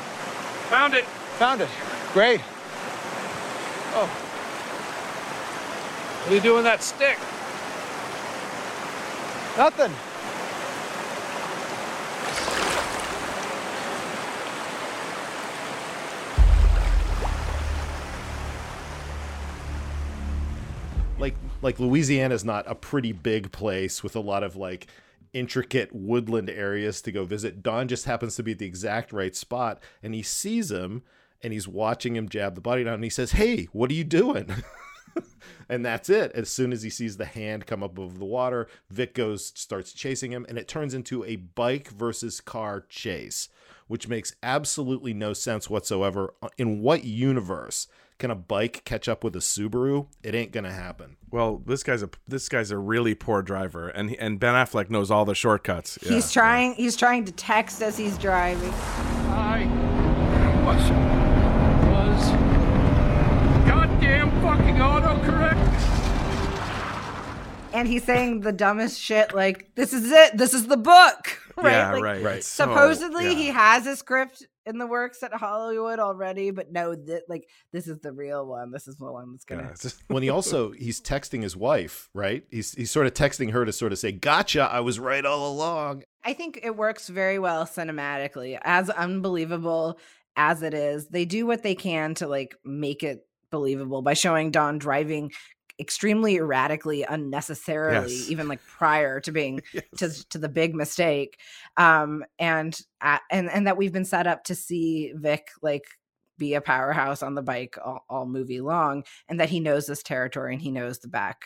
Speaker 9: Found it.
Speaker 7: found it. Great. Oh,
Speaker 9: What are you doing with that stick?
Speaker 7: Nothing.
Speaker 4: Like like Louisiana's not a pretty big place with a lot of like intricate woodland areas to go visit. Don just happens to be at the exact right spot and he sees him and he's watching him jab the body down and he says, Hey, what are you doing? and that's it. As soon as he sees the hand come up above the water, Vic goes, starts chasing him, and it turns into a bike versus car chase, which makes absolutely no sense whatsoever. Uh, in what universe can a bike catch up with a Subaru? It ain't gonna happen.
Speaker 5: Well, this guy's a this guy's a really poor driver and and Ben Affleck knows all the shortcuts. Yeah.
Speaker 6: He's trying. He's trying to text as he's driving.
Speaker 9: I was was goddamn fucking autocorrect.
Speaker 6: and he's saying the dumbest shit like this is it this is the book right
Speaker 5: Yeah,
Speaker 6: Like,
Speaker 5: right.
Speaker 4: right.
Speaker 5: It's so-
Speaker 6: supposedly
Speaker 5: yeah.
Speaker 6: he has a script in the works at Hollywood already, but no, that like this is the real one. This is the one that's gonna.
Speaker 5: Yeah, it's just-
Speaker 4: when he also he's texting his wife, right? He's he's sort of texting her to sort of say, "Gotcha, I was right all along."
Speaker 6: I think it works very well cinematically, as unbelievable as it is. They do what they can to like make it believable by showing Don driving extremely erratically, unnecessarily,
Speaker 5: Yes.
Speaker 6: even like prior to being
Speaker 5: Yes.
Speaker 6: to to the big mistake, um, and uh, and and that we've been set up to see Vic like be a powerhouse on the bike all, all movie long, and that he knows this territory and he knows the back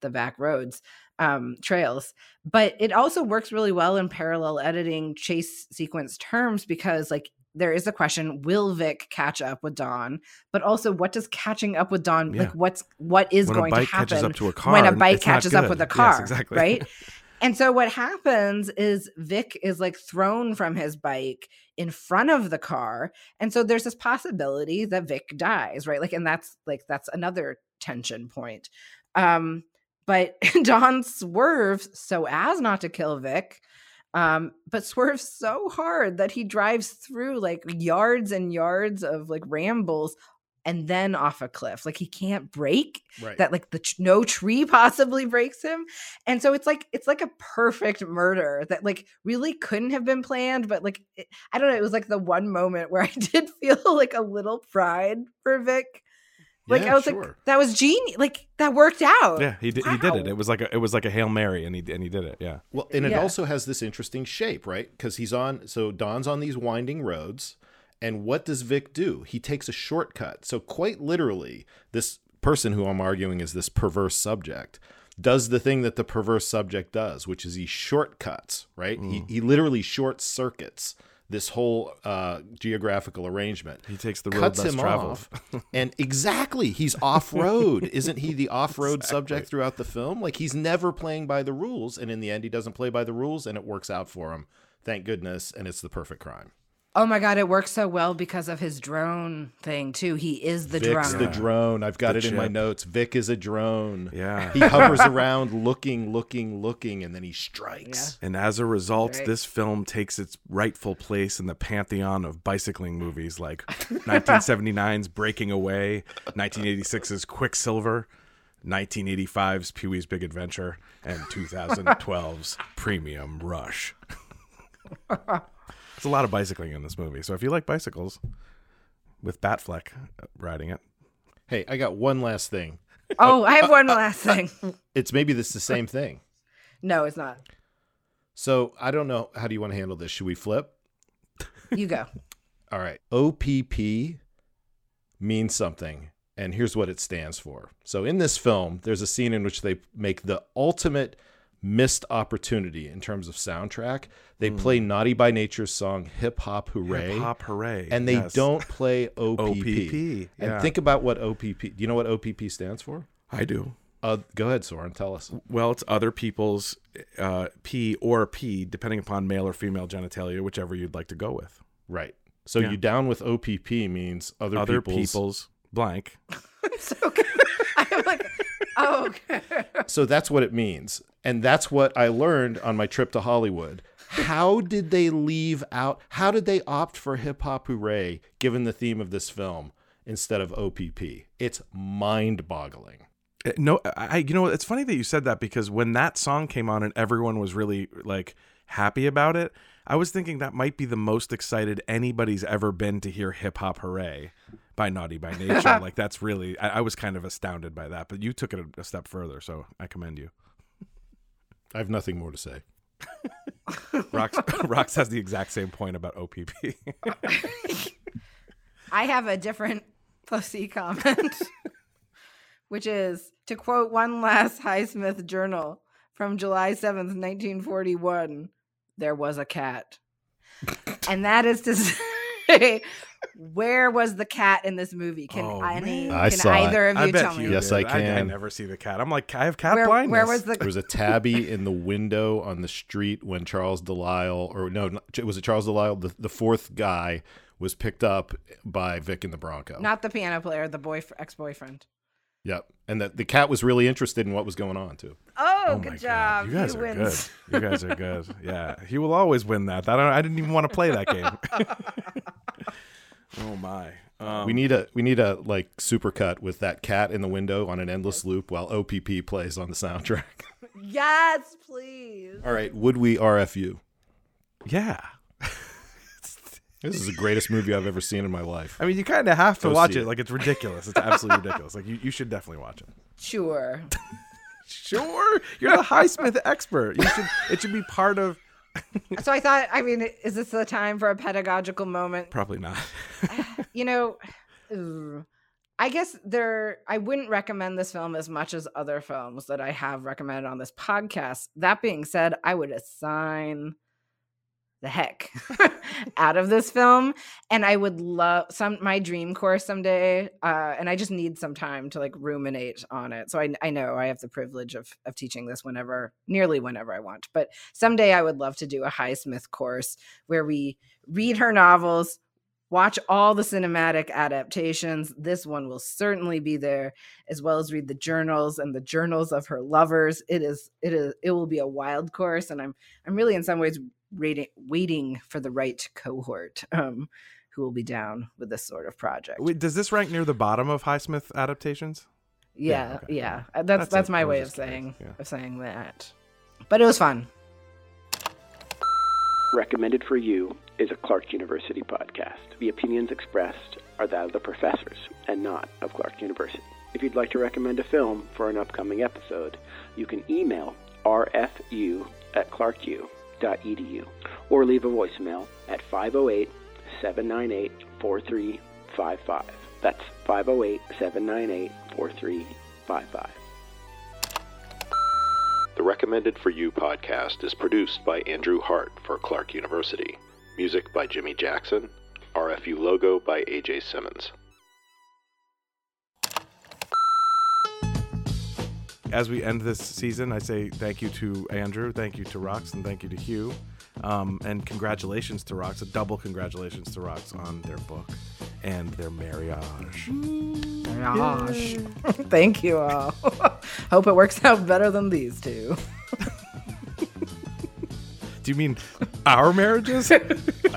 Speaker 6: the back roads um trails but it also works really well in parallel editing chase sequence terms because like there is a question will vic catch up with don but also what does catching up with don
Speaker 5: Yeah.
Speaker 6: like what's what is
Speaker 5: when
Speaker 6: going to happen
Speaker 5: up to a car,
Speaker 6: when a bike catches up with a
Speaker 5: Yes,
Speaker 6: car
Speaker 5: exactly.
Speaker 6: right and so what happens is Vic is like thrown from his bike in front of the car. And so there's this possibility that Vic dies, right? Like and that's like that's another tension point. Um but Don swerves so as not to kill Vic. Um, but swerves so hard that he drives through like yards and yards of like rambles and then off a cliff. Like he can't break
Speaker 4: Right.
Speaker 6: that like the no tree possibly breaks him and so it's like it's like a perfect murder that like really couldn't have been planned but like it, i don't know it was like the one moment where i did feel like a little pride for vic like
Speaker 4: Yeah,
Speaker 6: i was
Speaker 4: sure.
Speaker 6: like that was genius like that worked out
Speaker 5: yeah, he did. He did it. It was like a it was like a hail mary, and he and he did it. Yeah.
Speaker 4: Well, and it
Speaker 6: Yeah.
Speaker 4: also has this interesting shape, right? Because he's on, so Don's on these winding roads. And what does Vic do? He takes a shortcut. So, quite literally, this person who I'm arguing is this perverse subject does the thing that the perverse subject does, which is he shortcuts, right? He, mm. he literally short circuits this whole uh, geographical arrangement.
Speaker 5: He takes the road
Speaker 4: cuts
Speaker 5: less
Speaker 4: him
Speaker 5: traveled.
Speaker 4: off, and exactly, he's off road. Isn't he the off road subject throughout the film? Like he's never playing by the rules, and in the end, he doesn't play by the rules, and it works out for him. Thank goodness, and it's the perfect crime.
Speaker 6: Oh my god it works so well because of his drone thing too he is the
Speaker 4: Vic's
Speaker 6: drone
Speaker 4: the drone. I've got
Speaker 5: The
Speaker 4: it in my notes. Vic is a drone.
Speaker 5: Yeah.
Speaker 4: He hovers around looking, looking, looking, and then he strikes. Yeah.
Speaker 5: And as a result,
Speaker 6: Right.
Speaker 5: this film takes its rightful place in the pantheon of bicycling movies like 1979's Breaking Away, 1986's Quicksilver, 1985's Pee Wee's Big Adventure, and 2012's Premium Rush. There's a lot of bicycling in this movie. So if you like bicycles, with Batfleck uh, riding it,
Speaker 4: Hey, I got one last thing.
Speaker 6: oh i have one last uh, uh, thing uh,
Speaker 4: It's maybe this the same thing.
Speaker 6: no it's not
Speaker 4: So I don't know. How do you want to handle this? Should we flip?
Speaker 6: you go
Speaker 4: All right. OPP means something, and here's what it stands for. So in this film, there's a scene in which they make the ultimate missed opportunity in terms of soundtrack. They play Naughty by Nature's song Hip Hop Hooray.
Speaker 5: Hip Hop Hooray.
Speaker 4: And they
Speaker 5: yes.
Speaker 4: don't play OPP.
Speaker 5: OPP,
Speaker 4: And
Speaker 5: yeah.
Speaker 4: think about what OPP. Do you know what OPP stands for?
Speaker 5: I do.
Speaker 4: Uh, go ahead, Soren. Tell us.
Speaker 5: Well, it's other people's uh, P or P, depending upon male or female genitalia, whichever you'd like to go with.
Speaker 4: Right. So
Speaker 5: Yeah.
Speaker 4: you down with OPP means other,
Speaker 5: Other
Speaker 4: people's.
Speaker 5: people's blank.
Speaker 6: so good i'm like okay
Speaker 4: So that's what it means. And that's what I learned on my trip to Hollywood. How did they leave out? How did they opt for Hip Hop Hooray given the theme of this film instead of OPP? It's mind boggling.
Speaker 5: Uh, No, I. You know, it's funny that you said that because when that song came on and everyone was really like happy about it, I was thinking that might be the most excited anybody's ever been to hear "Hip Hop Hooray" by Naughty by Nature. like that's really, I, I was kind of astounded by that. But you took it a, a step further, so I commend you.
Speaker 4: I have nothing more to say.
Speaker 5: Rox, Rox has the exact same point about OPP.
Speaker 6: I have a different pussy comment, which is to quote one last Highsmith journal from July 7th, 1941 there was a cat. and that is to say, where was the cat in this movie? Can,
Speaker 5: Oh,
Speaker 6: any.
Speaker 4: I
Speaker 6: can
Speaker 4: saw it.
Speaker 6: either of
Speaker 5: I
Speaker 6: you
Speaker 5: bet
Speaker 6: tell me?
Speaker 5: you
Speaker 4: Yes,
Speaker 5: did.
Speaker 4: I
Speaker 5: I,
Speaker 4: can.
Speaker 5: I never see the cat. I'm like, I have cat
Speaker 6: Where,
Speaker 5: blindness.
Speaker 6: where was the
Speaker 4: There was a tabby in the window on the street when Charles Delisle, or no, not- was it Charles Delisle? The, the fourth guy was picked up by Vic in the Bronco.
Speaker 6: not the piano player, the boy ex-boyfriend.
Speaker 4: Yep. And that the cat was really interested in what was going on too.
Speaker 6: Oh,
Speaker 5: Oh
Speaker 6: good job.
Speaker 5: God. You guys
Speaker 6: He
Speaker 5: are
Speaker 6: wins.
Speaker 5: good. You guys are good. Yeah, he will always win that. I don't. I didn't even want to play that game. Oh my. Um,
Speaker 4: we need a we need a like supercut with that cat in the window on an endless loop while OPP plays on the soundtrack.
Speaker 6: Yes, please.
Speaker 4: All right, would we RFU?
Speaker 5: Yeah.
Speaker 4: This is the greatest movie I've ever seen in my life.
Speaker 5: I mean, you kind of have to
Speaker 4: Go
Speaker 5: watch it.
Speaker 4: it.
Speaker 5: Like it's ridiculous. It's absolutely ridiculous. Like you, you should definitely watch it.
Speaker 6: Sure.
Speaker 5: Sure, you're the Highsmith expert. You should. It should be part of.
Speaker 6: so I thought, I mean, is this the time for a pedagogical moment?
Speaker 5: Probably not.
Speaker 6: Uh, you know, ugh, I guess there, I wouldn't recommend this film as much as other films that I have recommended on this podcast. That being said, I would assign the heck out of this film and i would love some my dream course someday uh and i just need some time to like ruminate on it. So i, I know i have the privilege of of teaching this whenever nearly whenever i want but someday i would love to do a highsmith course where we read her novels watch all the cinematic adaptations. This one will certainly be there as well as read the journals and the journals of her lovers. It is it is it will be a wild course and i'm i'm really in some ways waiting waiting for the right cohort um who will be down with this sort of project
Speaker 5: Wait, does this rank near the bottom of Highsmith adaptations?
Speaker 6: yeah
Speaker 5: okay.
Speaker 6: yeah, that's
Speaker 5: That's
Speaker 6: that's, my way of saying
Speaker 5: Yeah.
Speaker 6: of saying that but it was fun
Speaker 3: Recommended for You is a Clark University podcast. The opinions expressed are that of the professors and not of Clark University. If you'd like to recommend a film for an upcoming episode, you can email rfu at or leave a voicemail at 508 798 4355. That's 508 798 4355.
Speaker 4: The Recommended for You podcast is produced by Andrew Hart for Clark University. Music by Jimmy Jackson. RFU logo by AJ Simmons.
Speaker 5: As we end this season, I say thank you to Andrew, thank you to Rox, and thank you to Hugh, um, and congratulations to Rox. A double congratulations to Rox on their book and their marriage.
Speaker 6: Gosh. thank you all hope it works out better than these two
Speaker 5: Do you mean our marriages?
Speaker 4: I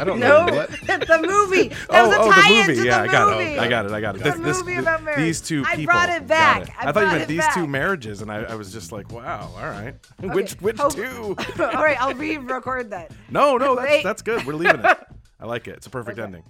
Speaker 4: don't
Speaker 6: no
Speaker 4: know what.
Speaker 6: the movie that
Speaker 5: oh,
Speaker 6: was a
Speaker 5: oh,
Speaker 6: tie-in
Speaker 5: the movie. yeah,
Speaker 6: the
Speaker 5: I got
Speaker 6: movie.
Speaker 5: it. I got it. I got it.
Speaker 6: The movie about marriage.
Speaker 5: These two people.
Speaker 6: I brought it back. I
Speaker 5: I, thought you meant
Speaker 6: it
Speaker 5: these two marriages, and I, I was just like, wow, all right. Which which
Speaker 6: hope-
Speaker 5: two?
Speaker 6: all right i'll re-record that
Speaker 5: No, no, that's that's good. We're leaving it. I like it. It's a perfect
Speaker 6: Okay.
Speaker 5: ending.